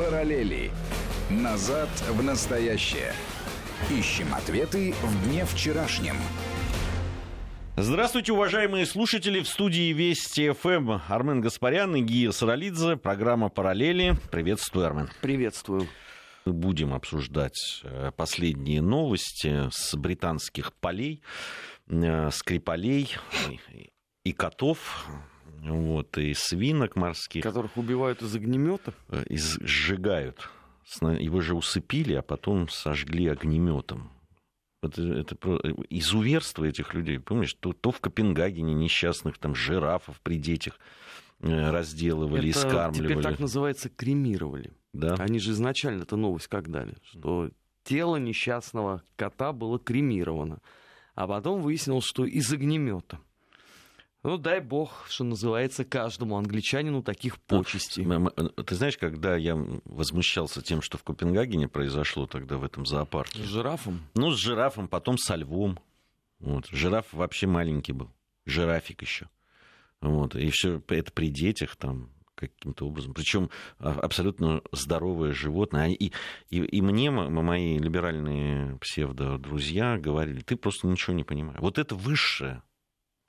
Параллели. Назад в настоящее. Ищем ответы в дне вчерашнем. Здравствуйте, уважаемые слушатели. В студии Вести ФМ Армен Гаспарян и Гия Саралидзе. Программа «Параллели». Приветствую, Армен. Приветствую. Мы будем обсуждать э, последние новости с британских полей, э, скрипалей и котов, вот, и свинок морских. Которых убивают из огнемета? Э, и сжигают. Его же усыпили, а потом сожгли огнеметом. Это, это изуверство этих людей. Помнишь, то, то в Копенгагене несчастных там жирафов при детях разделывали это и скармливали. Теперь так называется кремировали. Да. Они же изначально эту новость как дали, что тело несчастного кота было кремировано. А потом выяснилось, что из огнемета. Ну, дай бог, что называется, каждому англичанину таких почестей. Ты знаешь, когда я возмущался тем, что в Копенгагене произошло тогда в этом зоопарке? С жирафом? Ну, с жирафом, потом со львом. Вот. Жираф вообще маленький был. Жирафик еще. Вот. И все это при детях там каким-то образом. Причем а, абсолютно здоровое животное. И, и, и мне мои либеральные псевдо-друзья говорили, ты просто ничего не понимаешь. Вот это высшее.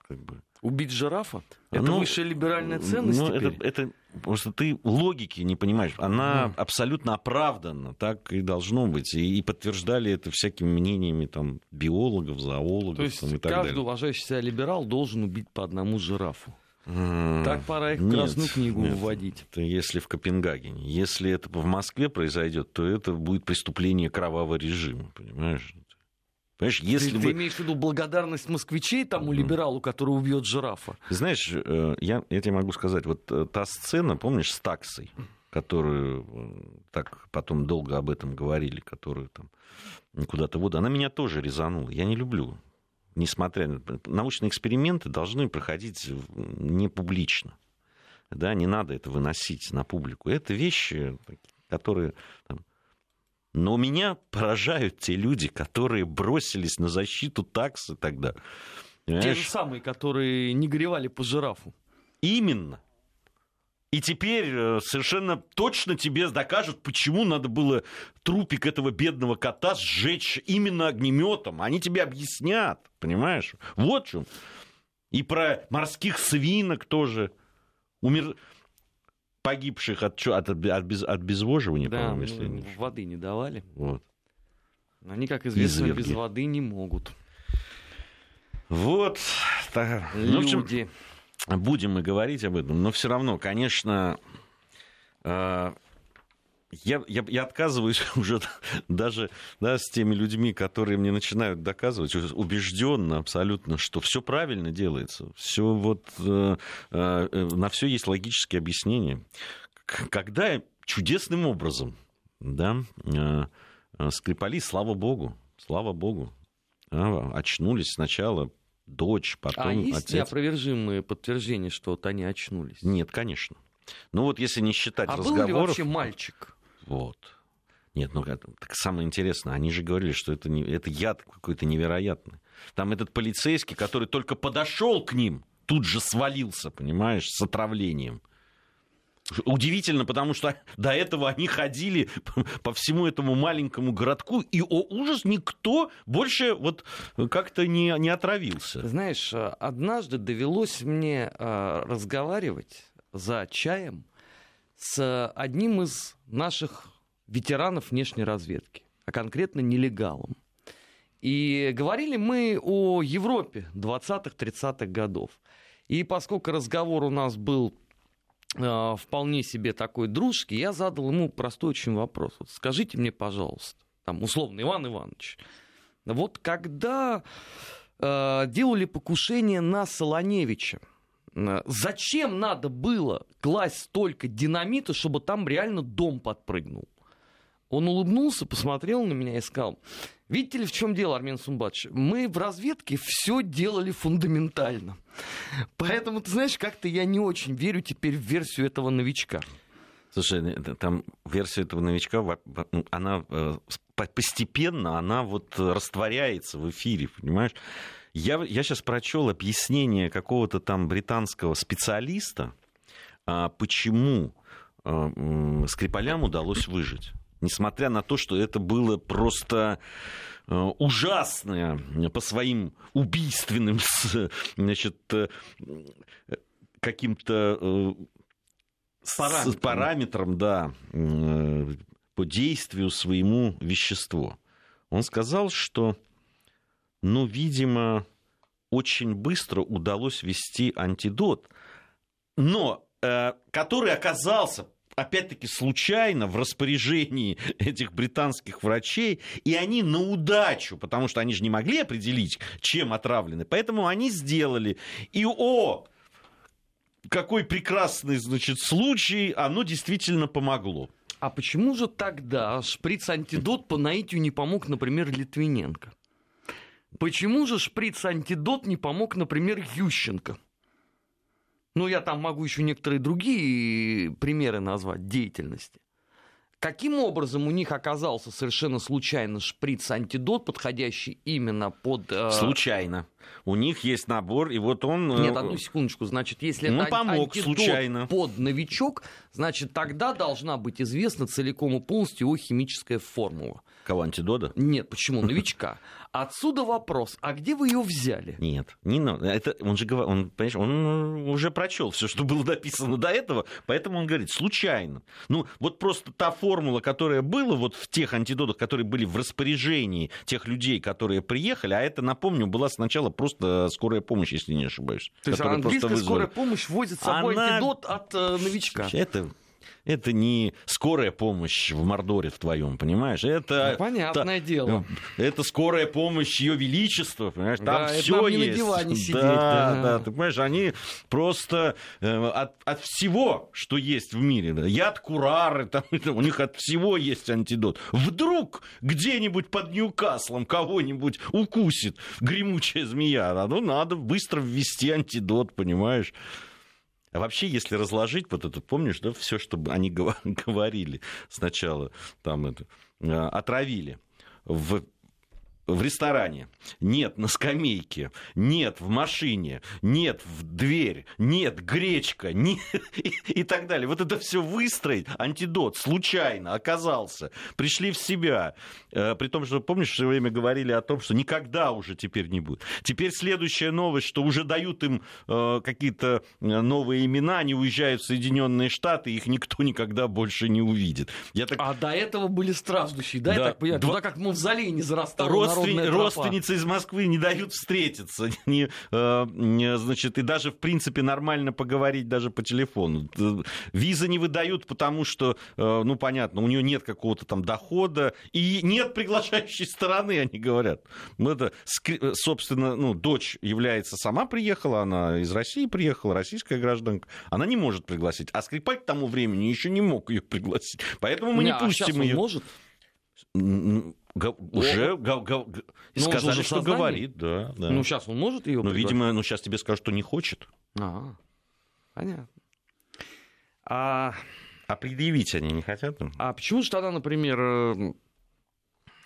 Как бы. Убить жирафа? Это ну, высшая либеральная ценность ну, это, это просто ты логики не понимаешь. Она mm. абсолютно оправдана, так и должно быть. И, и подтверждали это всякими мнениями там, биологов, зоологов. То есть там, и так каждый далее. уважающий себя либерал должен убить по одному жирафу. Так пора их в Красную нет, книгу нет, вводить. Это если в Копенгагене. Если это в Москве произойдет, то это будет преступление кровавого режима, понимаешь? Понимаешь, если ты, вы... ты имеешь в виду благодарность москвичей тому либералу, который убьет жирафа? Знаешь, э, я, я тебе могу сказать, вот э, та сцена, помнишь, с таксой, которую э, так потом долго об этом говорили, которую там куда-то воду, она меня тоже резанула. Я не люблю несмотря на... Научные эксперименты должны проходить не публично. Да, не надо это выносить на публику. Это вещи, которые... Там... Но меня поражают те люди, которые бросились на защиту таксы тогда. Те же самые, которые не горевали по жирафу. Именно. И теперь э, совершенно точно тебе докажут, почему надо было трупик этого бедного кота сжечь именно огнеметом. Они тебе объяснят, понимаешь? Вот в чем. И про морских свинок тоже. Умер погибших от, от, от, без, от безвоживания, да, по-моему, если ну, воды не давали. Вот. Они, как известно, Изверги. без воды не могут. Вот. Так, Люди. Ну, в общем, будем мы говорить об этом, но все равно, конечно, э, я, я, я отказываюсь уже даже да, с теми людьми, которые мне начинают доказывать убежденно абсолютно, что все правильно делается, все вот э, э, на все есть логические объяснения. Когда чудесным образом, да, Скрипали, слава богу, слава богу, очнулись сначала дочь, потом а есть отец. неопровержимые подтверждения, что вот они очнулись? Нет, конечно. Ну вот если не считать а разговоров... был ли вообще мальчик? Вот. Нет, ну так самое интересное, они же говорили, что это, не, это яд какой-то невероятный. Там этот полицейский, который только подошел к ним, тут же свалился, понимаешь, с отравлением. Удивительно, потому что до этого они ходили по всему этому маленькому городку, и, о ужас, никто больше вот как-то не, не отравился. Знаешь, однажды довелось мне а, разговаривать за чаем с одним из наших ветеранов внешней разведки, а конкретно нелегалом. И говорили мы о Европе 20-30-х годов. И поскольку разговор у нас был Э, вполне себе такой дружки, я задал ему простой очень вопрос. Вот скажите мне, пожалуйста, там, условно, Иван Иванович, вот когда э, делали покушение на Солоневича, зачем надо было класть столько динамита, чтобы там реально дом подпрыгнул? Он улыбнулся, посмотрел на меня и сказал, видите ли, в чем дело, Армен Сумбатович? Мы в разведке все делали фундаментально. Поэтому, ты знаешь, как-то я не очень верю теперь в версию этого новичка. Слушай, там версия этого новичка, она э, постепенно, она вот растворяется в эфире, понимаешь? Я, я сейчас прочел объяснение какого-то там британского специалиста, а, почему э, Скрипалям удалось выжить. Несмотря на то, что это было просто э, ужасное по своим убийственным значит, каким-то параметрам. параметрам, да, по действию своему веществу. Он сказал, что, ну, видимо, очень быстро удалось ввести антидот, но э, который оказался опять-таки случайно в распоряжении этих британских врачей, и они на удачу, потому что они же не могли определить, чем отравлены, поэтому они сделали. И о, какой прекрасный, значит, случай, оно действительно помогло. А почему же тогда шприц-антидот по наитию не помог, например, Литвиненко? Почему же шприц-антидот не помог, например, Ющенко? Ну, я там могу еще некоторые другие примеры назвать деятельности. Каким образом у них оказался совершенно случайно шприц-антидот, подходящий именно под... Э... Случайно. У них есть набор, и вот он... Э, Нет, одну секундочку. Значит, если ну, это помог антидот случайно. под новичок, значит, тогда должна быть известна целиком и полностью его химическая формула. Кого, антидота? Нет, почему? Новичка. Отсюда вопрос, а где вы ее взяли? Нет, не это он же говорит, он, понимаешь, он уже прочел все, что было написано до этого, поэтому он говорит, случайно. Ну, вот просто та формула, которая была вот в тех антидотах, которые были в распоряжении тех людей, которые приехали, а это, напомню, была сначала просто скорая помощь, если не ошибаюсь. То есть английская скорая помощь возит с собой Она... антидот от э, новичка. Это это не скорая помощь в Мордоре в твоем, понимаешь? Это, ну, понятное та, дело. Это скорая помощь ее величества, понимаешь? Там да, все есть. Не на диване сидеть, да, да, да, ты понимаешь, они просто э, от, от всего, что есть в мире, да, яд курары, там, у них от всего есть антидот. Вдруг где-нибудь под Ньюкаслом кого-нибудь укусит гремучая змея, ну надо быстро ввести антидот, понимаешь? А вообще, если разложить, вот это, помнишь, да, все, что они говорили сначала, там это, э, отравили в в ресторане, нет на скамейке, нет в машине, нет в дверь, нет гречка, нет, и, и так далее. Вот это все выстроить, антидот случайно оказался, пришли в себя. Э, при том, что, помнишь, все время говорили о том, что никогда уже теперь не будет. Теперь следующая новость, что уже дают им э, какие-то э, новые имена, они уезжают в Соединенные Штаты, их никто никогда больше не увидит. Я так... А до этого были страждущие, да, да. я так понимаю? Два... Туда как мавзолей не зарастал Родствен... Родственницы из Москвы не дают встретиться, не, э, значит, и даже, в принципе, нормально поговорить даже по телефону. Визы не выдают, потому что, э, ну, понятно, у нее нет какого-то там дохода, и нет приглашающей стороны, они говорят. Ну, это, собственно, ну, дочь является, сама приехала, она из России приехала, российская гражданка, она не может пригласить. А Скрипаль к тому времени еще не мог ее пригласить. Поэтому мы не, не а пустим ее. может? Уже га- ну, сказали, уже что говорит, да, да. Ну, сейчас он может ее Ну, видимо, ну, сейчас тебе скажут, что не хочет. А, понятно. А... а предъявить они не хотят? А почему же тогда, например, э,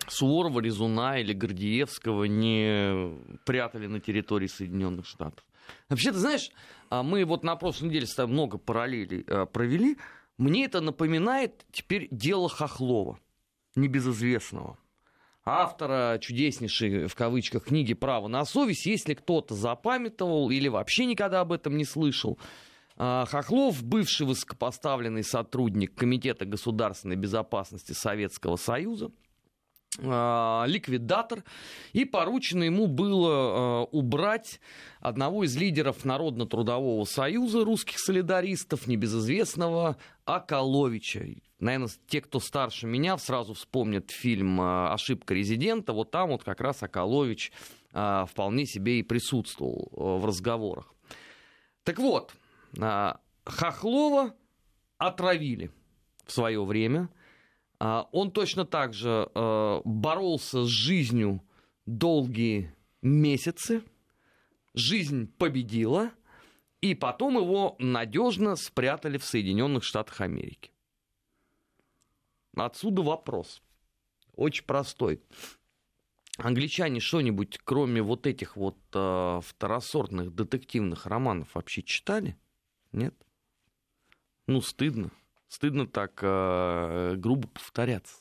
Суворова, Резуна или Гордеевского не прятали на территории Соединенных Штатов? Вообще, ты знаешь, а мы вот на прошлой неделе с тобой много параллелей э, провели. Мне это напоминает теперь дело Хохлова, небезызвестного автора чудеснейшей, в кавычках, книги «Право на совесть», если кто-то запамятовал или вообще никогда об этом не слышал, а, Хохлов, бывший высокопоставленный сотрудник Комитета государственной безопасности Советского Союза, ликвидатор, и поручено ему было а, убрать одного из лидеров Народно-трудового союза русских солидаристов, небезызвестного Акаловича. Наверное, те, кто старше меня, сразу вспомнят фильм а, «Ошибка резидента». Вот там вот как раз Акалович вполне себе и присутствовал в разговорах. Так вот, Хохлова отравили в свое время – а, он точно так же э, боролся с жизнью долгие месяцы. Жизнь победила, и потом его надежно спрятали в Соединенных Штатах Америки. Отсюда вопрос. Очень простой. Англичане что-нибудь, кроме вот этих вот э, второсортных детективных романов, вообще читали? Нет? Ну, стыдно. Стыдно так э, грубо повторяться.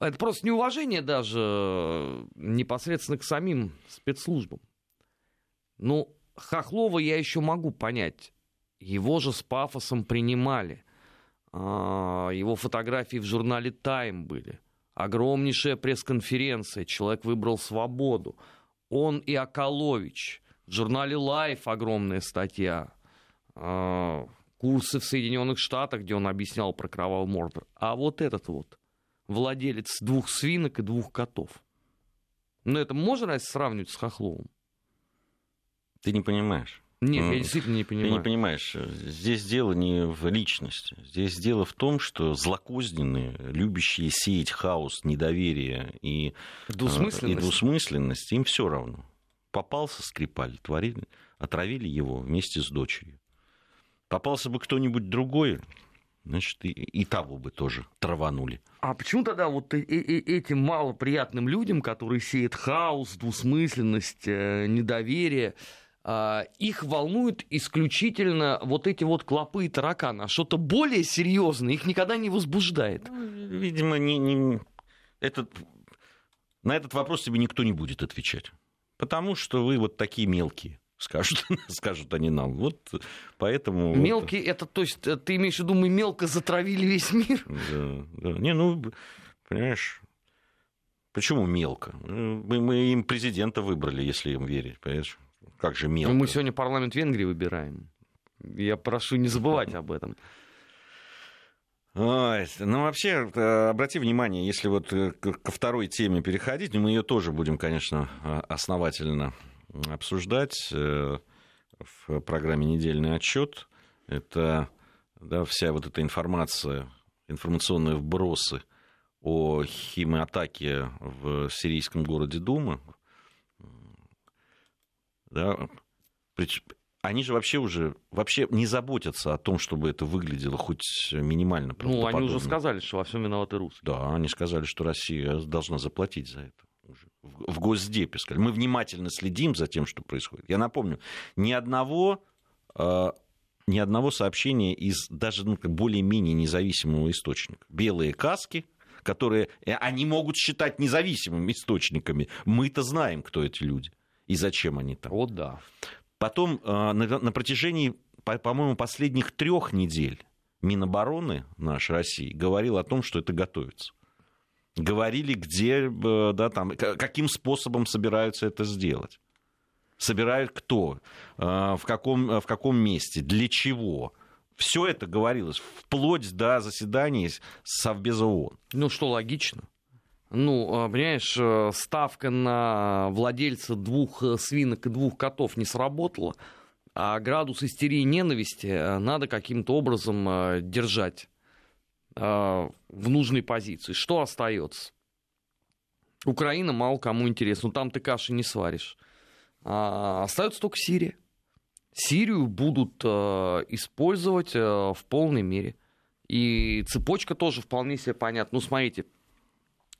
Это просто неуважение даже непосредственно к самим спецслужбам. Ну, Хохлова я еще могу понять. Его же с пафосом принимали. А, его фотографии в журнале «Тайм» были. Огромнейшая пресс-конференция. Человек выбрал свободу. Он и Акалович. В журнале «Лайф» огромная статья. А, курсы в Соединенных Штатах, где он объяснял про кровавый мордор. А вот этот вот, владелец двух свинок и двух котов. Ну, это можно разве сравнивать с Хохловым? Ты не понимаешь. Нет, я действительно не понимаю. Ты не понимаешь. Здесь дело не в личности. Здесь дело в том, что злокозненные, любящие сеять хаос, недоверие и двусмысленность, и двусмысленность им все равно. Попался Скрипаль, творили, отравили его вместе с дочерью. Попался бы кто-нибудь другой, значит, и, и того бы тоже траванули. А почему тогда вот и, и, этим малоприятным людям, которые сеют хаос, двусмысленность, э, недоверие, а, их волнуют исключительно вот эти вот клопы и тараканы, а что-то более серьезное их никогда не возбуждает. Ну, видимо, не, не... Этот... на этот вопрос тебе никто не будет отвечать. Потому что вы вот такие мелкие скажут, скажут они нам. Вот поэтому... Мелкие, вот... это, то есть, ты имеешь в виду, мы мелко затравили весь мир? Да, да. Не, ну, понимаешь, почему мелко? Мы, мы им президента выбрали, если им верить, понимаешь? Как же мелко. Ну, мы сегодня парламент Венгрии выбираем. Я прошу не забывать об этом. Ой, ну, вообще, э, обрати внимание, если вот э, ко второй теме переходить, мы ее тоже будем, конечно, э, основательно обсуждать в программе «Недельный отчет». Это да, вся вот эта информация, информационные вбросы о химиатаке в сирийском городе Дума, да, они же вообще уже вообще не заботятся о том, чтобы это выглядело хоть минимально Ну, они уже сказали, что во всем виноваты русские. Да, они сказали, что Россия должна заплатить за это. В Госдепе сказали. Мы внимательно следим за тем, что происходит. Я напомню, ни одного, э, ни одного сообщения из даже ну, более-менее независимого источника. Белые каски, которые э, они могут считать независимыми источниками. Мы-то знаем, кто эти люди и зачем они там. Вот да. Потом э, на протяжении, по-моему, последних трех недель Минобороны нашей России говорил о том, что это готовится. Говорили, где, э, да, там, каким способом собираются это сделать. Собирают кто, э, в каком, в каком месте, для чего. Все это говорилось вплоть до заседаний Совбеза ООН. Ну, что логично. Ну, понимаешь, э, ставка на владельца двух э, свинок и двух котов не сработала, а градус истерии и ненависти э, надо каким-то образом держать в нужной позиции. Что остается? Украина мало кому интересна, ну там ты каши не сваришь. А, остается только Сирия. Сирию будут использовать в полной мере. И цепочка тоже вполне себе понятна. Ну, смотрите,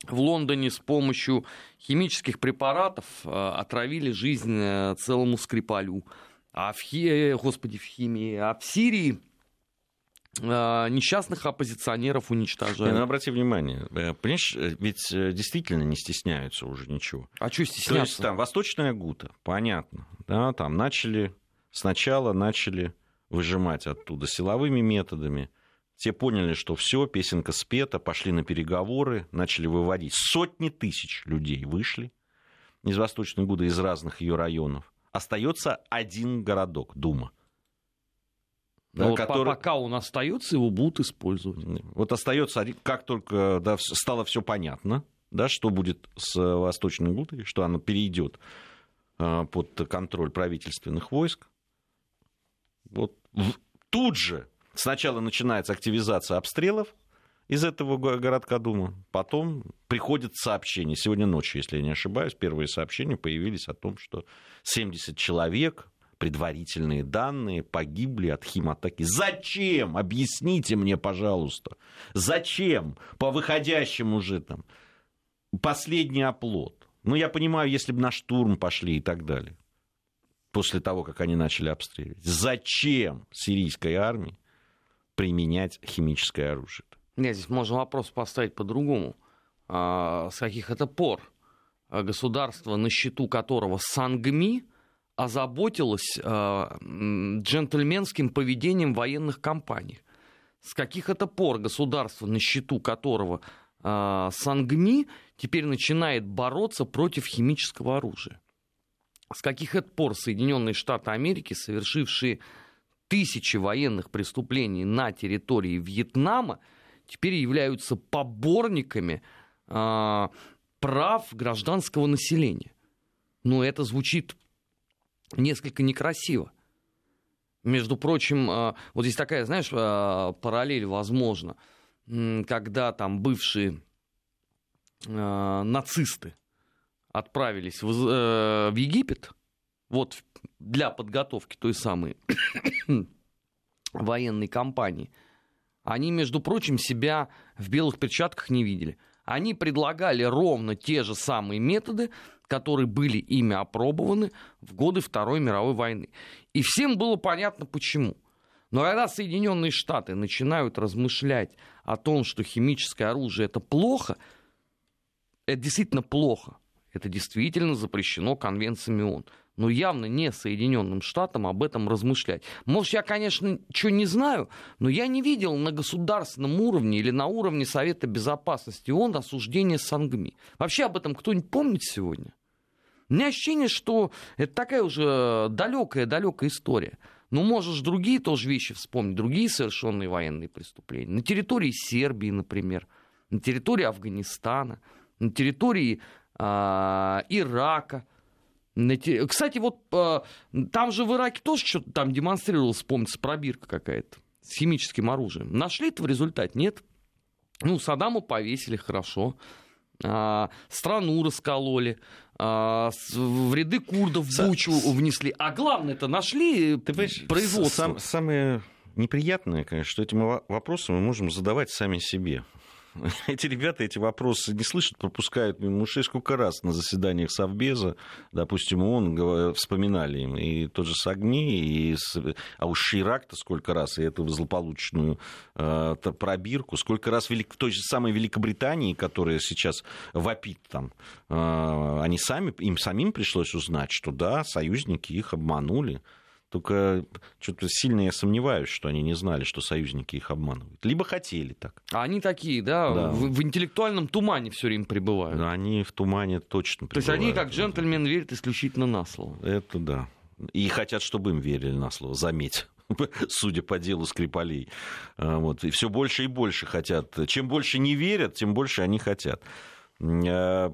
в Лондоне с помощью химических препаратов э, отравили жизнь э, целому Скрипалю. А в, хи... Господи, в химии, а в Сирии э, несчастных оппозиционеров уничтожают. Не, ну, обрати внимание, понимаешь, ведь действительно не стесняются уже ничего. А что стесняться? То есть там Восточная Гута, понятно, да, там начали, сначала начали выжимать оттуда силовыми методами, те поняли, что все, песенка спета, пошли на переговоры, начали выводить. Сотни тысяч людей вышли из Восточной Гуды, из разных ее районов. Остается один городок, Дума. Вот который... Пока он остается, его будут использовать. Вот остается, как только да, стало все понятно, да, что будет с Восточной Гудой, что она перейдет а, под контроль правительственных войск, вот тут же Сначала начинается активизация обстрелов из этого городка Дума, потом приходит сообщение. Сегодня ночью, если я не ошибаюсь, первые сообщения появились о том, что 70 человек, предварительные данные, погибли от химатаки. Зачем? Объясните мне, пожалуйста. Зачем? По выходящим уже там. Последний оплот. Ну, я понимаю, если бы на штурм пошли и так далее. После того, как они начали обстреливать. Зачем сирийской армии применять химическое оружие. Нет, здесь можно вопрос поставить по-другому. А, с каких это пор государство, на счету которого Сангми озаботилось а, джентльменским поведением военных компаний? С каких это пор государство, на счету которого а, Сангми теперь начинает бороться против химического оружия? С каких это пор Соединенные Штаты Америки, совершившие тысячи военных преступлений на территории Вьетнама, теперь являются поборниками э, прав гражданского населения. Но это звучит несколько некрасиво. Между прочим, э, вот здесь такая, знаешь, э, параллель возможна, когда там бывшие э, нацисты отправились в, э, в Египет, вот для подготовки той самой военной кампании, они, между прочим, себя в белых перчатках не видели. Они предлагали ровно те же самые методы, которые были ими опробованы в годы Второй мировой войны. И всем было понятно почему. Но когда Соединенные Штаты начинают размышлять о том, что химическое оружие это плохо, это действительно плохо. Это действительно запрещено конвенциями ООН. Но явно не Соединенным Штатам об этом размышлять. Может, я, конечно, ничего не знаю, но я не видел на государственном уровне или на уровне Совета Безопасности ООН осуждения Сангми. Вообще об этом кто-нибудь помнит сегодня? У меня ощущение, что это такая уже далекая-далекая история. Ну, можешь другие тоже вещи вспомнить, другие совершенные военные преступления. На территории Сербии, например, на территории Афганистана, на территории а, Ирака. Кстати, вот а, там же в Ираке тоже что-то там демонстрировалось, помнится, пробирка какая-то с химическим оружием. Нашли это в результате? Нет. Ну, Саддаму повесили, хорошо. А, страну раскололи, а, в ряды курдов Бучу внесли. А главное это нашли Ты производство. Сам, самое неприятное, конечно, что эти вопросы мы можем задавать сами себе. эти ребята эти вопросы не слышат, пропускают мимо ушей. Сколько раз на заседаниях Совбеза, допустим, он вспоминали им и тот же Сагни, и а уж Ширак-то сколько раз, и эту злополучную э, пробирку, сколько раз в той же самой Великобритании, которая сейчас вопит там, э, они сами, им самим пришлось узнать, что да, союзники их обманули. Только что-то сильно я сомневаюсь, что они не знали, что союзники их обманывают. Либо хотели так. А они такие, да, да. В, в интеллектуальном тумане все время пребывают. Да, они в тумане точно пребывают. То есть они, как джентльмен, верят исключительно на слово. Это да. И хотят, чтобы им верили на слово, заметь судя по делу Скрипалей. А, вот. И все больше и больше хотят. Чем больше не верят, тем больше они хотят. А,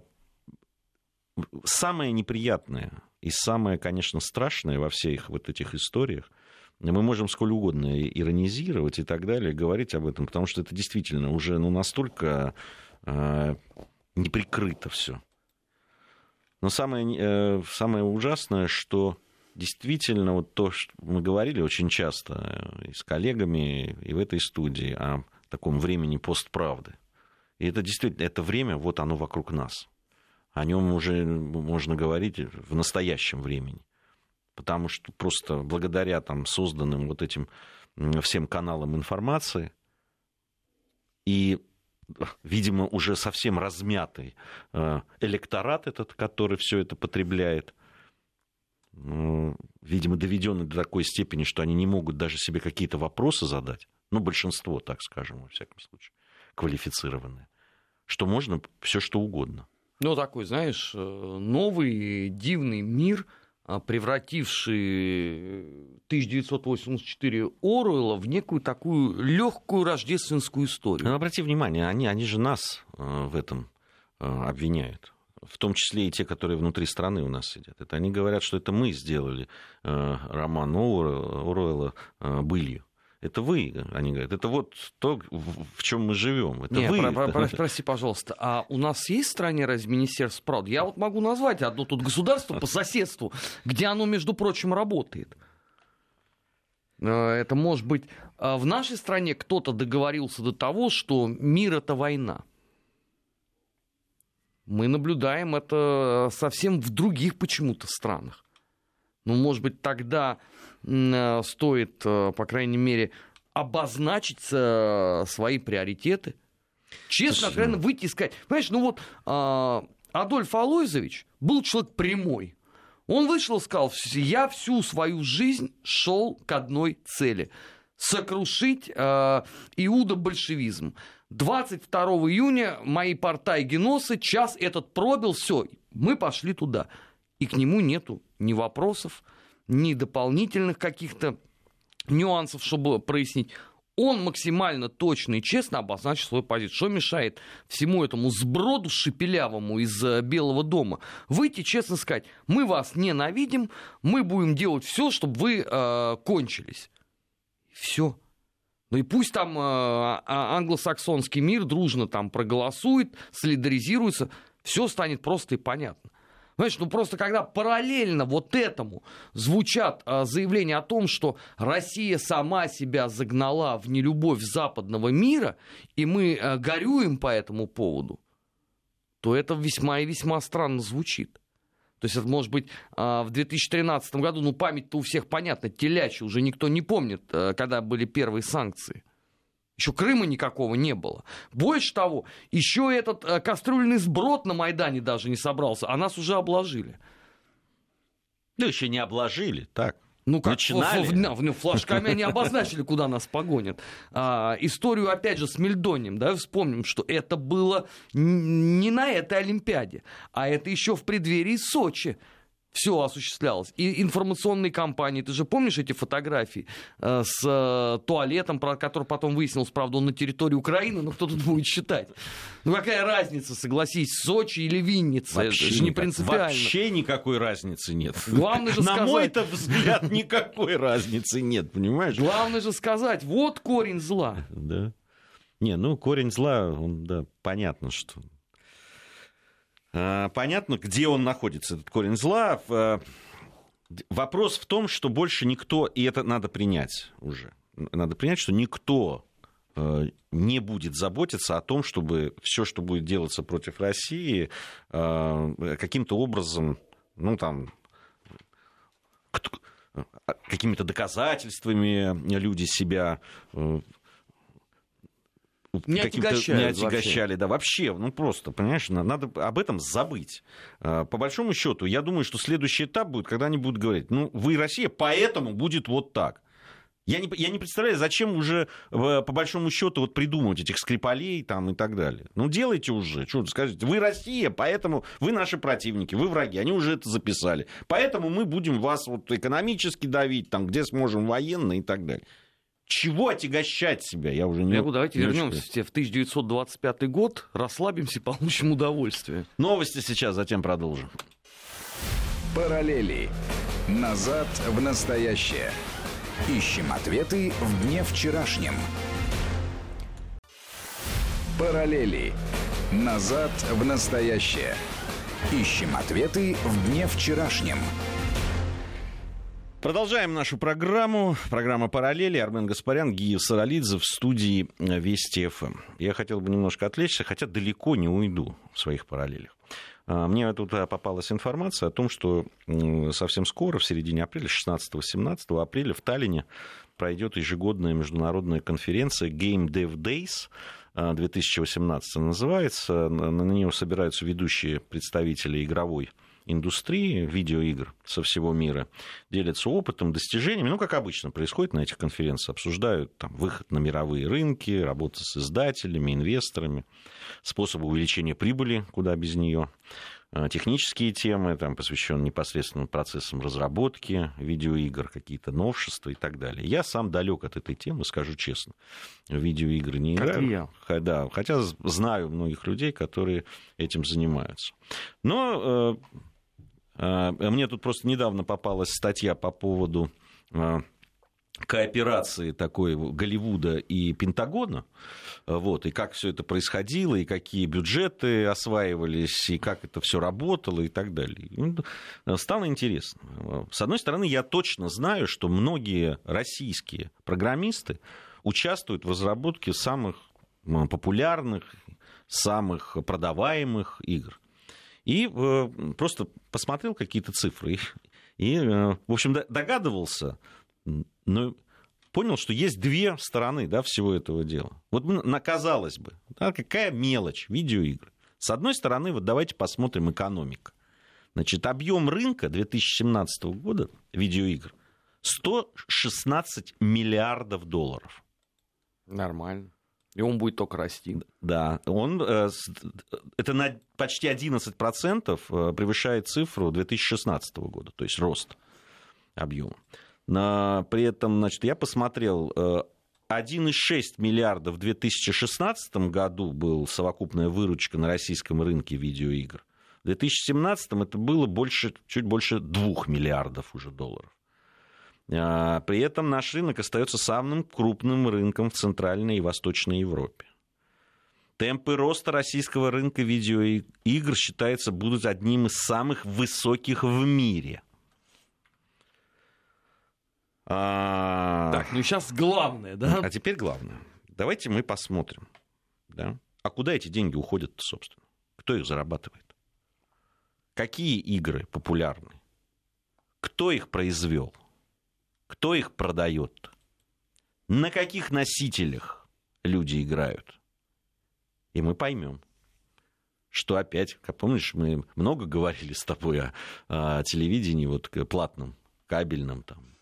самое неприятное и самое, конечно, страшное во всех вот этих историях, мы можем сколь угодно иронизировать и так далее, говорить об этом, потому что это действительно уже ну, настолько э, неприкрыто все. Но самое, э, самое ужасное, что действительно вот то, что мы говорили очень часто и с коллегами, и в этой студии о таком времени постправды. И это действительно, это время, вот оно вокруг нас о нем уже можно говорить в настоящем времени. Потому что просто благодаря там, созданным вот этим всем каналам информации и, видимо, уже совсем размятый э, электорат этот, который все это потребляет, видимо, доведенный до такой степени, что они не могут даже себе какие-то вопросы задать, ну, большинство, так скажем, во всяком случае, квалифицированные, что можно все что угодно. Ну, такой, знаешь, э, новый дивный мир, а, превративший 1984 Оруэлла в некую такую легкую рождественскую историю. Ну, обрати внимание, они, они же нас э, в этом э, обвиняют. В том числе и те, которые внутри страны у нас сидят. Это они говорят, что это мы сделали роман Оруэлла былью. Это вы, они говорят, это вот то, в чем мы живем. Это Не, вы. Про, про, прости, пожалуйста, а у нас есть в стране разве Министерство прав? Я вот могу назвать одно тут государство по соседству, где оно, между прочим, работает. Э, это может быть э, в нашей стране кто-то договорился до того, что мир это война. Мы наблюдаем это совсем в других почему-то странах. Ну, может быть, тогда стоит, э, по крайней мере, обозначить э, свои приоритеты. Честно, откровенно выйти и сказать. Понимаешь, ну вот э, Адольф Алойзович был человек прямой. Он вышел и сказал, я всю свою жизнь шел к одной цели – сокрушить э, иудо-большевизм. 22 июня мои порта геносы, час этот пробил, все, мы пошли туда. И к нему нету ни вопросов, ни дополнительных каких-то нюансов, чтобы прояснить. Он максимально точно и честно обозначил свою позицию. Что мешает всему этому сброду шепелявому из э, Белого дома выйти честно сказать, мы вас ненавидим, мы будем делать все, чтобы вы э, кончились. Все. Ну и пусть там э, а, англосаксонский мир дружно там проголосует, солидаризируется, все станет просто и понятно. Знаешь, ну просто когда параллельно вот этому звучат э, заявления о том, что Россия сама себя загнала в нелюбовь западного мира, и мы э, горюем по этому поводу, то это весьма и весьма странно звучит. То есть это может быть в 2013 году, ну память-то у всех понятна, телячья, уже никто не помнит, э, когда были первые санкции. Еще Крыма никакого не было. Больше того, еще этот э, кастрюльный сброд на Майдане даже не собрался, а нас уже обложили. Ну, еще не обложили, так. Ну, как Начинали. В, в, в, флажками они обозначили, куда нас погонят. А, историю, опять же, с Мельдонием, да, вспомним, что это было не на этой Олимпиаде, а это еще в преддверии Сочи все осуществлялось. И информационные кампании, ты же помнишь эти фотографии э, с э, туалетом, про который потом выяснилось, правда, он на территории Украины, но кто тут будет считать? Ну какая разница, согласись, Сочи или Винница? Вообще Это же не принципиально. Вообще никакой разницы нет. Главное же На мой-то взгляд никакой разницы нет, понимаешь? Главное же сказать, вот корень зла. Да. Не, ну корень зла, он, да, понятно, что понятно, где он находится, этот корень зла. А, вопрос в том, что больше никто, и это надо принять уже, надо принять, что никто а, не будет заботиться о том, чтобы все, что будет делаться против России, каким-то образом, ну там, какими-то доказательствами люди себя не отягощали, не отягощали, вообще. да, вообще, ну просто, понимаешь, надо об этом забыть. А, по большому счету, я думаю, что следующий этап будет, когда они будут говорить, ну, вы Россия, поэтому будет вот так. Я не, я не представляю, зачем уже по большому счету вот придумывать этих скрипалей там и так далее. Ну делайте уже, что скажите, вы Россия, поэтому вы наши противники, вы враги, они уже это записали. Поэтому мы будем вас вот экономически давить, там, где сможем военно и так далее чего отягощать себя? Я уже не... Я давайте не вернемся в 1925 год, расслабимся, получим удовольствие. Новости сейчас, затем продолжим. Параллели. Назад в настоящее. Ищем ответы в дне вчерашнем. Параллели. Назад в настоящее. Ищем ответы в дне вчерашнем. Продолжаем нашу программу. Программа «Параллели». Армен Гаспарян, Гия Саралидзе в студии Вести ФМ. Я хотел бы немножко отвлечься, хотя далеко не уйду в своих параллелях. А, мне тут попалась информация о том, что совсем скоро, в середине апреля, 16-17 апреля в Таллине пройдет ежегодная международная конференция Game Dev Days 2018 называется. На нее собираются ведущие представители игровой индустрии видеоигр со всего мира, делятся опытом, достижениями. Ну, как обычно происходит на этих конференциях, обсуждают там, выход на мировые рынки, работу с издателями, инвесторами, способы увеличения прибыли, куда без нее а, технические темы, там, посвященные непосредственно процессам разработки видеоигр, какие-то новшества и так далее. Я сам далек от этой темы, скажу честно. В видеоигры не играю. Да, хотя знаю многих людей, которые этим занимаются. Но э, мне тут просто недавно попалась статья по поводу а, кооперации такой Голливуда и Пентагона, вот, и как все это происходило, и какие бюджеты осваивались, и как это все работало, и так далее. Ну, стало интересно. С одной стороны, я точно знаю, что многие российские программисты участвуют в разработке самых популярных, самых продаваемых игр. И э, просто посмотрел какие-то цифры. И, э, в общем, догадывался, но понял, что есть две стороны да, всего этого дела. Вот казалось бы, да, какая мелочь видеоигры. С одной стороны, вот давайте посмотрим экономика. Значит, объем рынка 2017 года видеоигр 116 миллиардов долларов. Нормально. И он будет только расти. Да, он, э, это на почти 11% э, превышает цифру 2016 года, то есть рост объема. При этом, значит, я посмотрел, 1,6 э, миллиардов в 2016 году был совокупная выручка на российском рынке видеоигр. В 2017 это было больше, чуть больше 2 миллиардов уже долларов. А, при этом наш рынок остается самым крупным рынком в Центральной и Восточной Европе. Темпы роста российского рынка видеоигр, считается, будут одним из самых высоких в мире. А... Так, ну сейчас главное, да? А теперь главное. Давайте мы посмотрим. Да? А куда эти деньги уходят, собственно? Кто их зарабатывает? Какие игры популярны? Кто их произвел? Кто их продает? На каких носителях люди играют? И мы поймем, что опять, как помнишь, мы много говорили с тобой о, о телевидении, вот платном, кабельном там.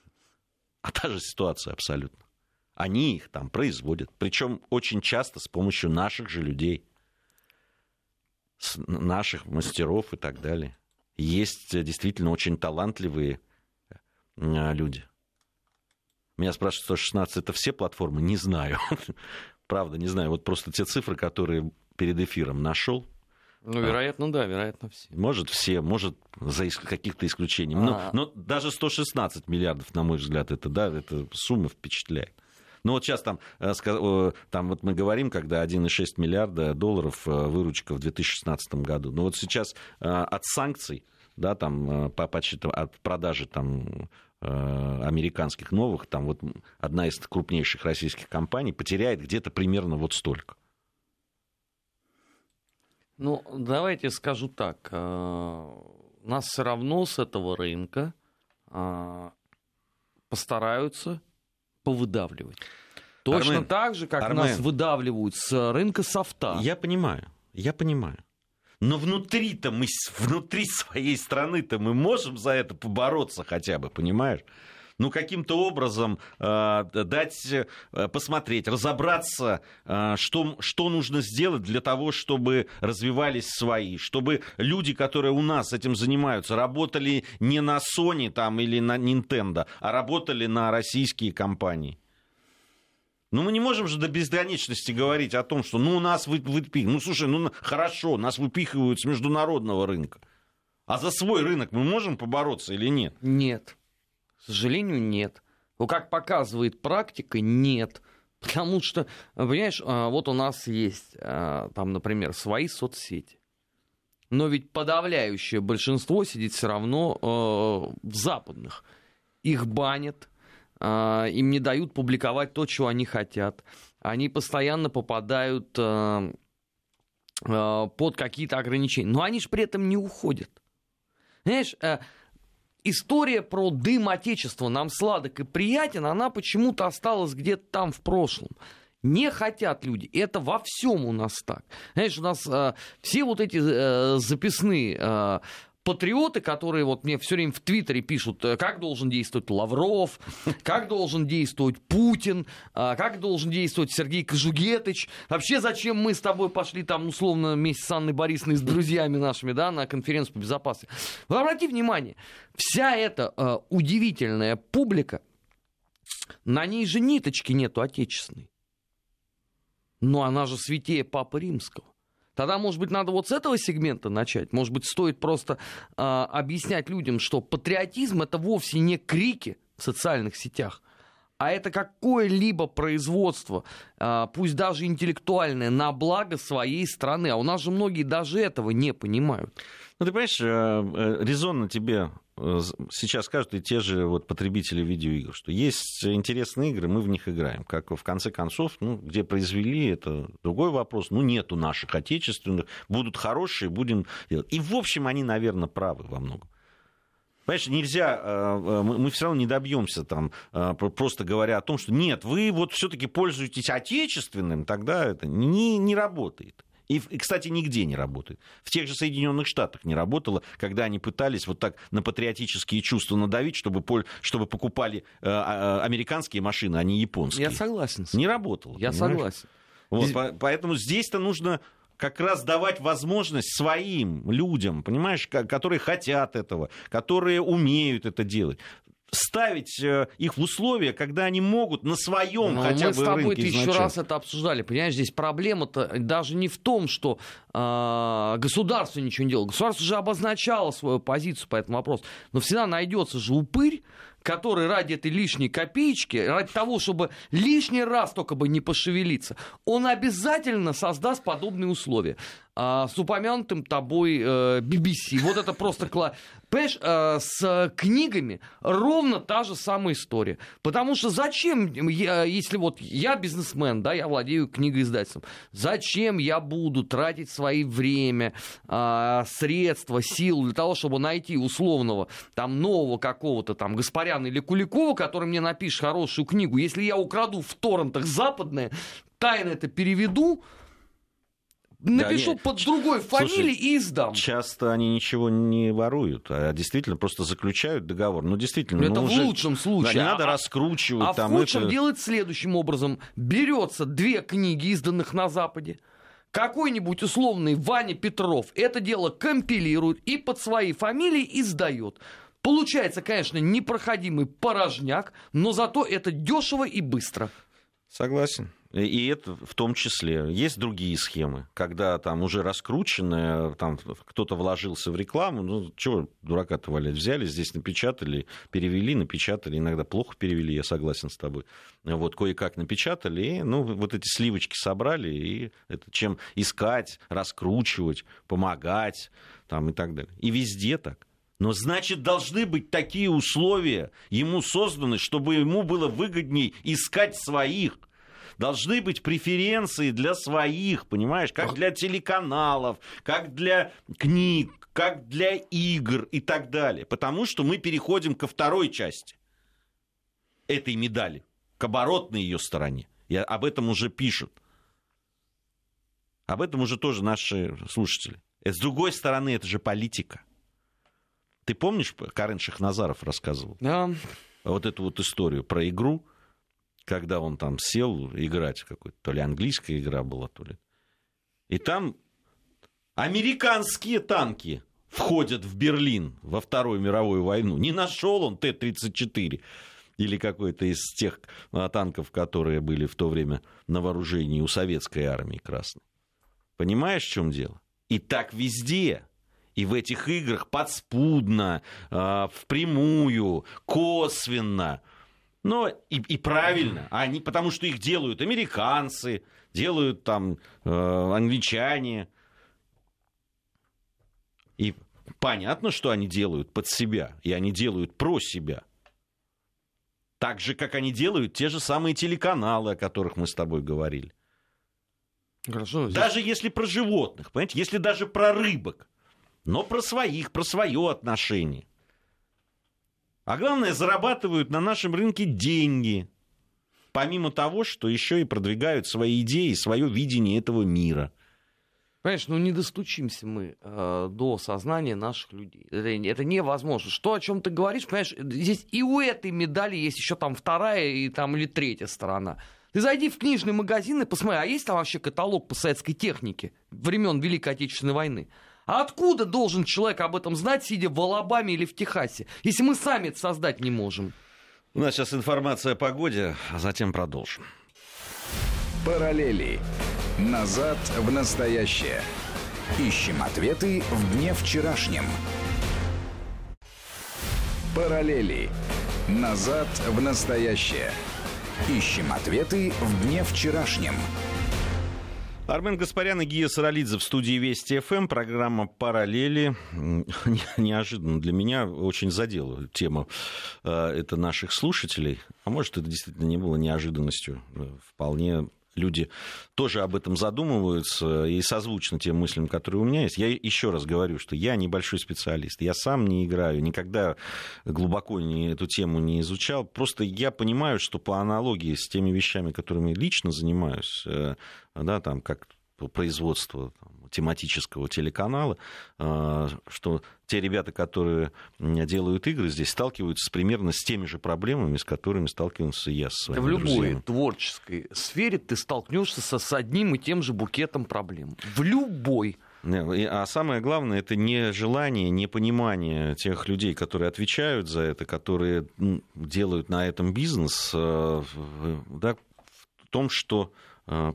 А та же ситуация абсолютно. Они их там производят. Причем очень часто с помощью наших же людей, наших мастеров и так далее. Есть действительно очень талантливые а, люди. Меня спрашивают, 116 это все платформы? Не знаю. Правда, не знаю. Вот просто те цифры, которые перед эфиром нашел. Ну, вероятно, да, вероятно, все. Может, все, может, за каких-то исключениями. Но, а. но даже 116 миллиардов, на мой взгляд, это, да, эта сумма впечатляет. Ну вот сейчас там, э, там вот мы говорим, когда 1,6 миллиарда долларов э, выручка в 2016 году. Но вот сейчас э, от санкций, да, там, по, от продажи там американских новых, там вот одна из крупнейших российских компаний потеряет где-то примерно вот столько. Ну, давайте скажу так. Э, нас все равно с этого рынка э, постараются повыдавливать. Точно Армен, так же, как Армен, нас выдавливают с рынка софта. Я понимаю, я понимаю. Но внутри-то мы, внутри своей страны-то мы можем за это побороться хотя бы, понимаешь? ну, каким-то образом э, дать э, посмотреть, разобраться, э, что, что нужно сделать для того, чтобы развивались свои, чтобы люди, которые у нас этим занимаются, работали не на Sony там, или на Nintendo, а работали на российские компании. Ну, мы не можем же до бесконечности говорить о том, что ну, нас выпихивают. Ну, слушай, ну, хорошо, нас выпихивают с международного рынка. А за свой рынок мы можем побороться или нет? Нет. К сожалению, нет. Ну, как показывает практика, нет. Потому что, понимаешь, а, вот у нас есть, а, там, например, свои соцсети. Но ведь подавляющее большинство сидит все равно а, в западных. Их банят, им не дают публиковать то, чего они хотят. Они постоянно попадают а, а, под какие-то ограничения. Но они же при этом не уходят. Знаешь, история про дым Отечества нам сладок и приятен, она почему-то осталась где-то там в прошлом. Не хотят люди. Это во всем у нас так. Знаешь, у нас э, все вот эти э, записные э, патриоты, которые вот мне все время в Твиттере пишут, э, как должен действовать Лавров, как должен действовать Путин, а, как должен действовать Сергей Кожугетович. Вообще, зачем мы с тобой пошли там, условно, вместе с Анной Борисовной, с друзьями нашими, да, на конференцию по безопасности. Вот обрати внимание, вся эта э, удивительная публика, на ней же ниточки нету отечественной. Но она же святее Папы Римского. Тогда, может быть, надо вот с этого сегмента начать. Может быть, стоит просто э, объяснять людям, что патриотизм это вовсе не крики в социальных сетях, а это какое-либо производство, э, пусть даже интеллектуальное, на благо своей страны. А у нас же многие даже этого не понимают. Ну, ты понимаешь, э, э, резонно тебе сейчас скажут и те же вот потребители видеоигр, что есть интересные игры, мы в них играем. Как в конце концов, ну, где произвели, это другой вопрос. Ну, нету наших отечественных, будут хорошие, будем делать. И, в общем, они, наверное, правы во многом. Понимаешь, нельзя, э, мы все равно не добьемся там, просто говоря о том, что нет, вы вот все-таки пользуетесь отечественным, тогда это не, не работает. И, кстати, нигде не работает. В тех же Соединенных Штатах не работало, когда они пытались вот так на патриотические чувства надавить, чтобы, чтобы покупали э, а, американские машины, а не японские. Я согласен. Не работало. Я понимаешь? согласен. Вот, Здесь... Поэтому здесь-то нужно как раз давать возможность своим людям, понимаешь, которые хотят этого, которые умеют это делать ставить э, их в условия, когда они могут на своем Но хотя мы бы с тобой еще раз это обсуждали. Понимаешь, здесь проблема-то даже не в том, что э, государство ничего не делало. Государство уже обозначало свою позицию по этому вопросу. Но всегда найдется же упырь, который ради этой лишней копеечки, ради того, чтобы лишний раз только бы не пошевелиться, он обязательно создаст подобные условия. А, с упомянутым тобой э, BBC. Вот это просто... Кла... Понимаешь, э, с книгами ровно та же самая история. Потому что зачем, если вот я бизнесмен, да, я владею книгоиздательством, зачем я буду тратить свои время, э, средства, силы для того, чтобы найти условного там нового какого-то там Гаспаряна или Куликова, который мне напишет хорошую книгу, если я украду в торрентах западное, тайно это переведу, напишу да, под другой фамилией и издам. Часто они ничего не воруют, а действительно просто заключают договор. Ну, действительно. Это ну, в уже... лучшем случае. Да, не надо а, раскручивать. А там в худшем это... делает следующим образом. Берется две книги, изданных на Западе, какой-нибудь условный Ваня Петров это дело компилирует и под своей фамилией издает. Получается, конечно, непроходимый порожняк, но зато это дешево и быстро. Согласен. И это в том числе. Есть другие схемы, когда там уже раскрученное, там кто-то вложился в рекламу, ну, чего дурака-то валять, взяли, здесь напечатали, перевели, напечатали, иногда плохо перевели, я согласен с тобой. Вот, кое-как напечатали, и, ну, вот эти сливочки собрали, и это чем искать, раскручивать, помогать, там, и так далее. И везде так. Но значит, должны быть такие условия ему созданы, чтобы ему было выгоднее искать своих – должны быть преференции для своих, понимаешь, как для телеканалов, как для книг, как для игр и так далее. Потому что мы переходим ко второй части этой медали, к оборотной ее стороне. И об этом уже пишут. Об этом уже тоже наши слушатели. С другой стороны, это же политика. Ты помнишь, Карен Шахназаров рассказывал? Да. Вот эту вот историю про игру, когда он там сел играть, какой-то, то ли английская игра была, то ли. И там американские танки входят в Берлин во Вторую мировую войну. Не нашел он Т-34 или какой-то из тех а, танков, которые были в то время на вооружении у советской армии красной. Понимаешь, в чем дело? И так везде. И в этих играх подспудно, а, впрямую, косвенно но и, и правильно, они, потому что их делают американцы, делают там э, англичане. И понятно, что они делают под себя, и они делают про себя. Так же, как они делают те же самые телеканалы, о которых мы с тобой говорили. Хорошо, здесь... Даже если про животных, понимаете, если даже про рыбок, но про своих, про свое отношение. А главное, зарабатывают на нашем рынке деньги. Помимо того, что еще и продвигают свои идеи, свое видение этого мира. Понимаешь, ну не достучимся мы э, до сознания наших людей. Это, это невозможно. Что, о чем ты говоришь, понимаешь, здесь и у этой медали есть еще там вторая и там или третья сторона. Ты зайди в книжный магазин и посмотри, а есть там вообще каталог по советской технике времен Великой Отечественной войны? А откуда должен человек об этом знать, сидя в Алабаме или в Техасе, если мы сами это создать не можем? У нас сейчас информация о погоде, а затем продолжим. Параллели. Назад в настоящее. Ищем ответы в дне вчерашнем. Параллели. Назад в настоящее. Ищем ответы в дне вчерашнем. Армен Гаспарян и Гия Саралидзе в студии Вести ФМ. Программа «Параллели». Неожиданно для меня очень задела тема э, это наших слушателей. А может, это действительно не было неожиданностью. Вполне люди тоже об этом задумываются и созвучно тем мыслям, которые у меня есть. Я еще раз говорю, что я небольшой специалист. Я сам не играю, никогда глубоко не, эту тему не изучал. Просто я понимаю, что по аналогии с теми вещами, которыми лично занимаюсь, э, да, там, как производство тематического телеканала, а, что те ребята, которые делают игры здесь, сталкиваются примерно с теми же проблемами, с которыми сталкивался я с вами. В любой друзьями. творческой сфере ты столкнешься со, с одним и тем же букетом проблем. В любой. А самое главное, это не желание, не понимание тех людей, которые отвечают за это, которые делают на этом бизнес, а, да, в том, что а,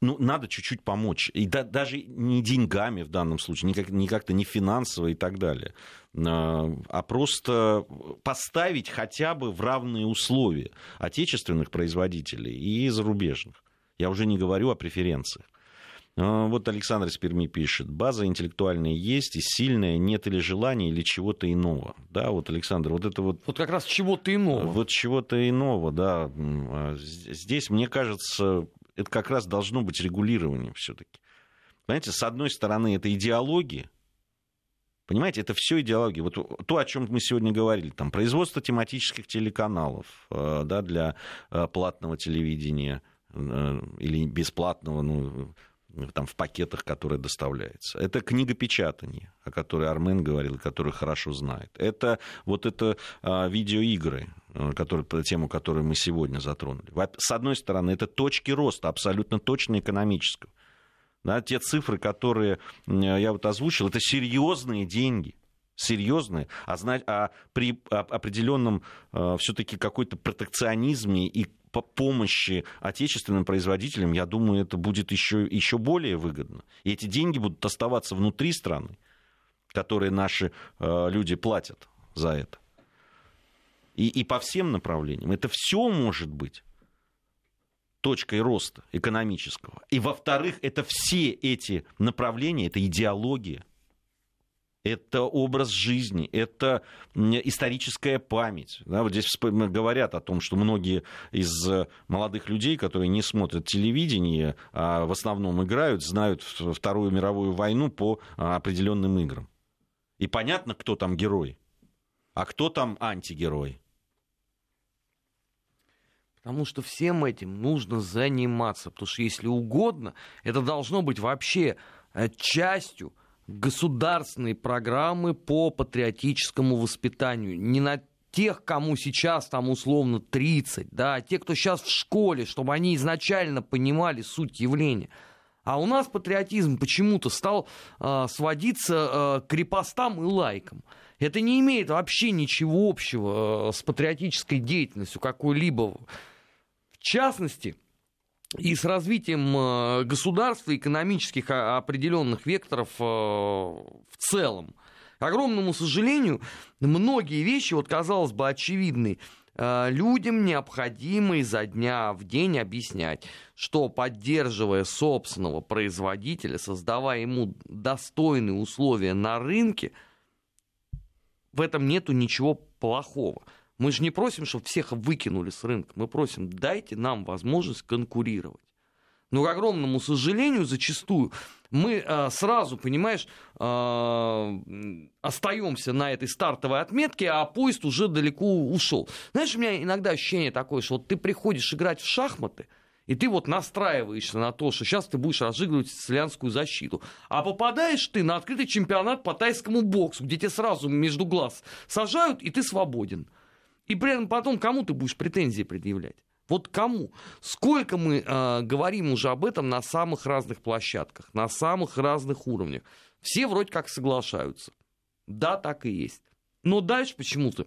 ну, надо чуть-чуть помочь. И да, даже не деньгами в данном случае, не, как, не как-то не финансово и так далее, а, а просто поставить хотя бы в равные условия отечественных производителей и зарубежных. Я уже не говорю о преференциях. А, вот Александр из Перми пишет, база интеллектуальная есть и сильная, нет или желания, или чего-то иного. Да, вот, Александр, вот это вот... Вот как раз чего-то иного. Вот чего-то иного, да. А, здесь, мне кажется, это как раз должно быть регулирование все-таки. Понимаете, с одной стороны, это идеология, Понимаете, это все идеология. Вот то, о чем мы сегодня говорили, там, производство тематических телеканалов э, да, для э, платного телевидения э, или бесплатного, ну, там, в пакетах, которые доставляются. Это книгопечатание, о которой Армен говорил, который хорошо знает. Это вот это а, видеоигры, э, которые, тему, которую мы сегодня затронули. С одной стороны, это точки роста, абсолютно точно экономического. Да, те цифры, которые я вот озвучил, это серьезные деньги серьезные, а, а при определенном э, все-таки какой-то протекционизме и по помощи отечественным производителям, я думаю, это будет еще, еще более выгодно. И эти деньги будут оставаться внутри страны, которые наши э, люди платят за это. И, и по всем направлениям. Это все может быть точкой роста экономического. И во-вторых, это все эти направления, это идеология это образ жизни, это историческая память. Да, вот здесь говорят о том, что многие из молодых людей, которые не смотрят телевидение, а в основном играют, знают Вторую мировую войну по а, определенным играм. И понятно, кто там герой, а кто там антигерой. Потому что всем этим нужно заниматься. Потому что, если угодно, это должно быть вообще э, частью государственные программы по патриотическому воспитанию. Не на тех, кому сейчас там условно 30, да, а те, кто сейчас в школе, чтобы они изначально понимали суть явления. А у нас патриотизм почему-то стал э, сводиться э, к крепостам и лайкам. Это не имеет вообще ничего общего э, с патриотической деятельностью какой-либо. В частности, и с развитием э, государства, экономических определенных векторов э, в целом. К огромному сожалению, многие вещи, вот казалось бы, очевидные, э, людям необходимо изо дня в день объяснять, что поддерживая собственного производителя, создавая ему достойные условия на рынке, в этом нету ничего плохого. Мы же не просим, чтобы всех выкинули с рынка. Мы просим, дайте нам возможность конкурировать. Но, к огромному сожалению, зачастую мы э, сразу, понимаешь, э, остаемся на этой стартовой отметке, а поезд уже далеко ушел. Знаешь, у меня иногда ощущение такое, что вот ты приходишь играть в шахматы, и ты вот настраиваешься на то, что сейчас ты будешь разыгрывать сицилианскую защиту. А попадаешь ты на открытый чемпионат по тайскому боксу, где тебе сразу между глаз сажают, и ты свободен. И при этом потом кому ты будешь претензии предъявлять? Вот кому? Сколько мы э, говорим уже об этом на самых разных площадках, на самых разных уровнях. Все вроде как соглашаются. Да, так и есть. Но дальше почему-то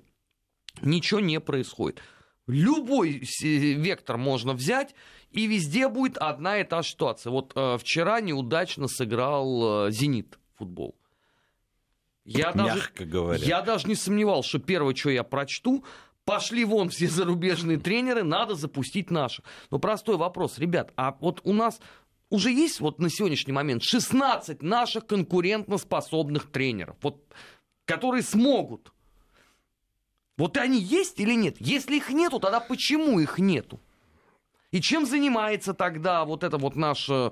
ничего не происходит. Любой вектор можно взять, и везде будет одна и та ситуация. Вот э, вчера неудачно сыграл э, «Зенит» футбол. Я даже, говоря. Я даже не сомневался, что первое, что я прочту, пошли вон все зарубежные тренеры, надо запустить наших. Но простой вопрос, ребят, а вот у нас уже есть вот на сегодняшний момент 16 наших конкурентоспособных тренеров, вот, которые смогут. Вот они есть или нет? Если их нету, тогда почему их нету? И чем занимается тогда вот это вот наш э,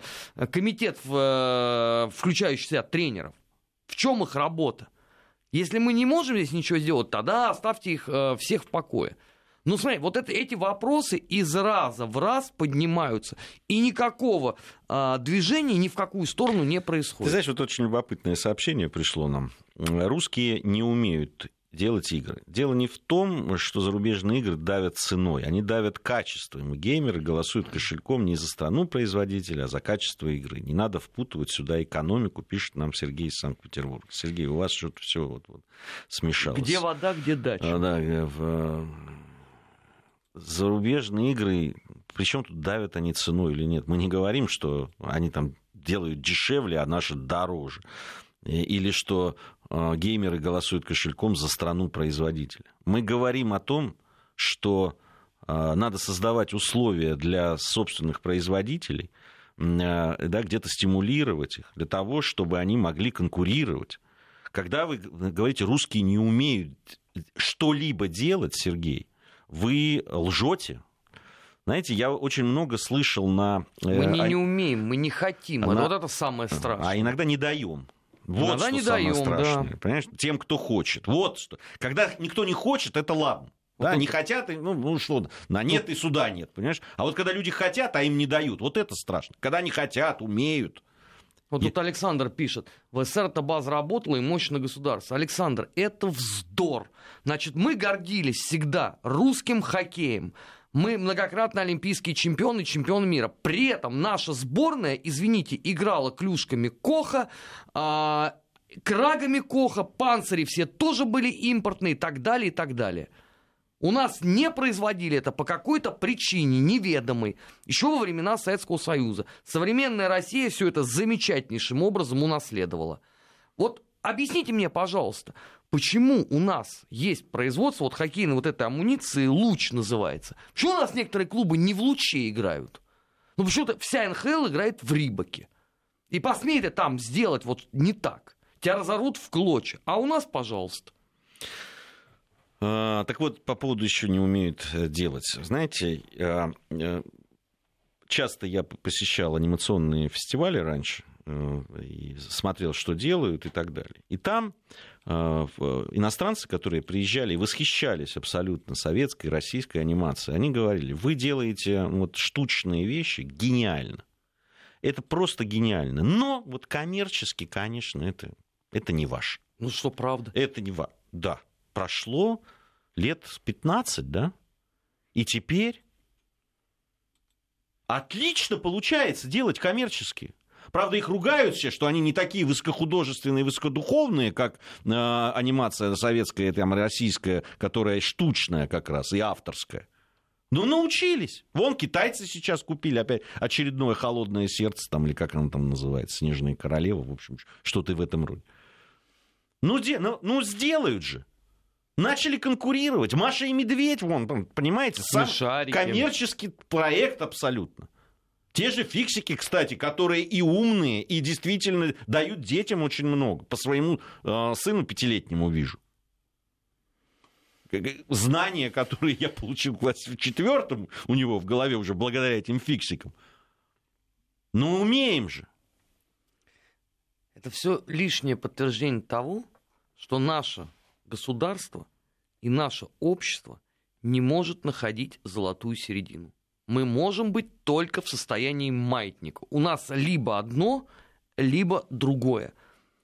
комитет, э, включающий себя тренеров? В чем их работа? Если мы не можем здесь ничего сделать, тогда оставьте их э, всех в покое. Ну, смотри, вот это, эти вопросы из раза в раз поднимаются, и никакого а, движения ни в какую сторону не происходит. Ты знаешь, вот очень любопытное сообщение пришло нам. Русские не умеют делать игры. Дело не в том, что зарубежные игры давят ценой, они давят качеством. И геймеры голосуют кошельком не за страну производителя, а за качество игры. Не надо впутывать сюда экономику, пишет нам Сергей из Санкт-Петербурга. Сергей, у вас что-то все вот, вот смешалось. Где вода, где дача. А, да, в... Зарубежные игры, причем тут давят они ценой или нет. Мы не говорим, что они там делают дешевле, а наши дороже. Или что Э, геймеры голосуют кошельком за страну-производителя. Мы говорим о том, что э, надо создавать условия для собственных производителей, э, да, где-то стимулировать их для того, чтобы они могли конкурировать. Когда вы говорите, русские не умеют что-либо делать, Сергей, вы лжете. Знаете, я очень много слышал на... Мы не, не умеем, мы не хотим. На... Вот это самое страшное. А иногда не даем. Вот Иногда что не самое даем, страшное. Да. Понимаешь? Тем, кто хочет. Вот что. Когда никто не хочет, это ладно. Да, не хотят, ну, ну что, на нет и суда нет, понимаешь? А вот когда люди хотят, а им не дают, вот это страшно. Когда они хотят, умеют. Вот тут Александр пишет, в СССР эта база работала и мощно государство. Александр, это вздор. Значит, мы гордились всегда русским хоккеем. Мы многократно олимпийские чемпионы, чемпионы мира. При этом наша сборная, извините, играла клюшками Коха, а, крагами Коха, панцири все тоже были импортные и так далее, и так далее. У нас не производили это по какой-то причине неведомой, еще во времена Советского Союза. Современная Россия все это замечательнейшим образом унаследовала. Вот объясните мне, пожалуйста, Почему у нас есть производство вот хоккейной вот этой амуниции, луч называется? Почему у нас некоторые клубы не в луче играют? Ну, почему-то вся НХЛ играет в Рибаке. И посмей там сделать вот не так. Тебя разорвут в клочья. А у нас, пожалуйста. А, так вот, по поводу еще не умеют э, делать. Знаете, а, э, часто я посещал анимационные фестивали раньше, э, и смотрел, что делают и так далее. И там Э, иностранцы, которые приезжали и восхищались абсолютно советской, российской анимацией, они говорили, вы делаете вот штучные вещи гениально. Это просто гениально. Но вот коммерчески, конечно, это, это не ваш. Ну что, правда? Это не ваш. Да. Прошло лет 15, да? И теперь отлично получается делать коммерчески. Правда, их ругают все, что они не такие высокохудожественные, высокодуховные, как э, анимация советская, там, российская, которая штучная как раз и авторская. Ну, научились. Вон китайцы сейчас купили опять очередное холодное сердце, там, или как оно там называется, снежные королевы, в общем, что-то в этом роде. Ну, де, ну, ну, сделают же. Начали конкурировать. Маша и Медведь, вон, понимаете, сам коммерческий проект абсолютно. Те же фиксики, кстати, которые и умные, и действительно дают детям очень много. По своему э, сыну пятилетнему вижу. Знания, которые я получил в классе в четвертом у него в голове уже благодаря этим фиксикам. Ну, умеем же. Это все лишнее подтверждение того, что наше государство и наше общество не может находить золотую середину мы можем быть только в состоянии маятника. У нас либо одно, либо другое.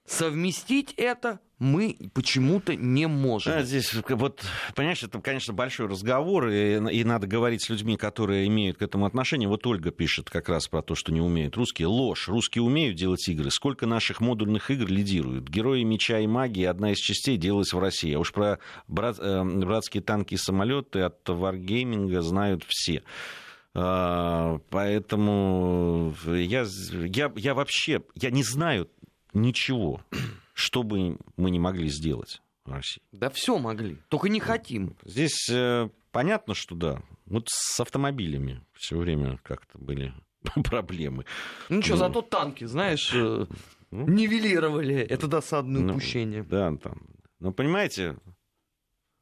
Совместить это мы почему-то не можем. Да, здесь вот, понимаешь, это, конечно, большой разговор, и, и надо говорить с людьми, которые имеют к этому отношение. Вот Ольга пишет как раз про то, что не умеют русские. Ложь. Русские умеют делать игры. Сколько наших модульных игр лидируют? Герои меча и магии одна из частей делалась в России. А уж про брат, э, братские танки и самолеты от Wargaming знают все. А, поэтому я, я, я вообще я не знаю ничего, что бы мы не могли сделать в России. Да все могли, только не хотим. Здесь э, понятно, что да. Вот с автомобилями все время как-то были проблемы. Ну что, ну, зато танки, знаешь, э, ну, нивелировали это досадное ну, упущение. Да, там. Но понимаете,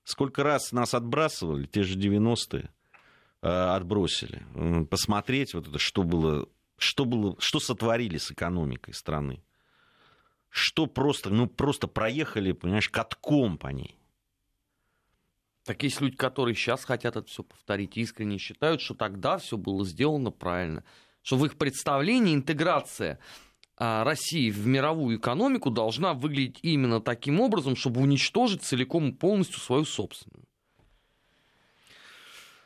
сколько раз нас отбрасывали, те же 90-е, отбросили. Посмотреть вот это, что было, что было, что сотворили с экономикой страны. Что просто, ну просто проехали, понимаешь, катком по ней. Так есть люди, которые сейчас хотят это все повторить, искренне считают, что тогда все было сделано правильно. Что в их представлении интеграция а, России в мировую экономику должна выглядеть именно таким образом, чтобы уничтожить целиком и полностью свою собственную.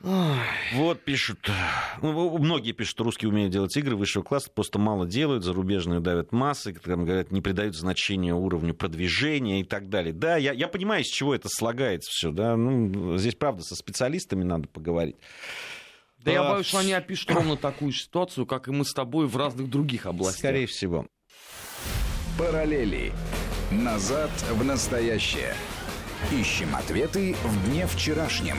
Вот пишут, ну, многие пишут, что русские умеют делать игры высшего класса, просто мало делают, зарубежные давят массы, там говорят, не придают значения уровню продвижения и так далее. Да, я, я понимаю, с чего это слагается все, да, ну, здесь, правда, со специалистами надо поговорить. Да а... я боюсь, что они опишут ровно такую же ситуацию, как и мы с тобой в разных других областях. Скорее всего. Параллели. Назад в настоящее. Ищем ответы в дне вчерашнем.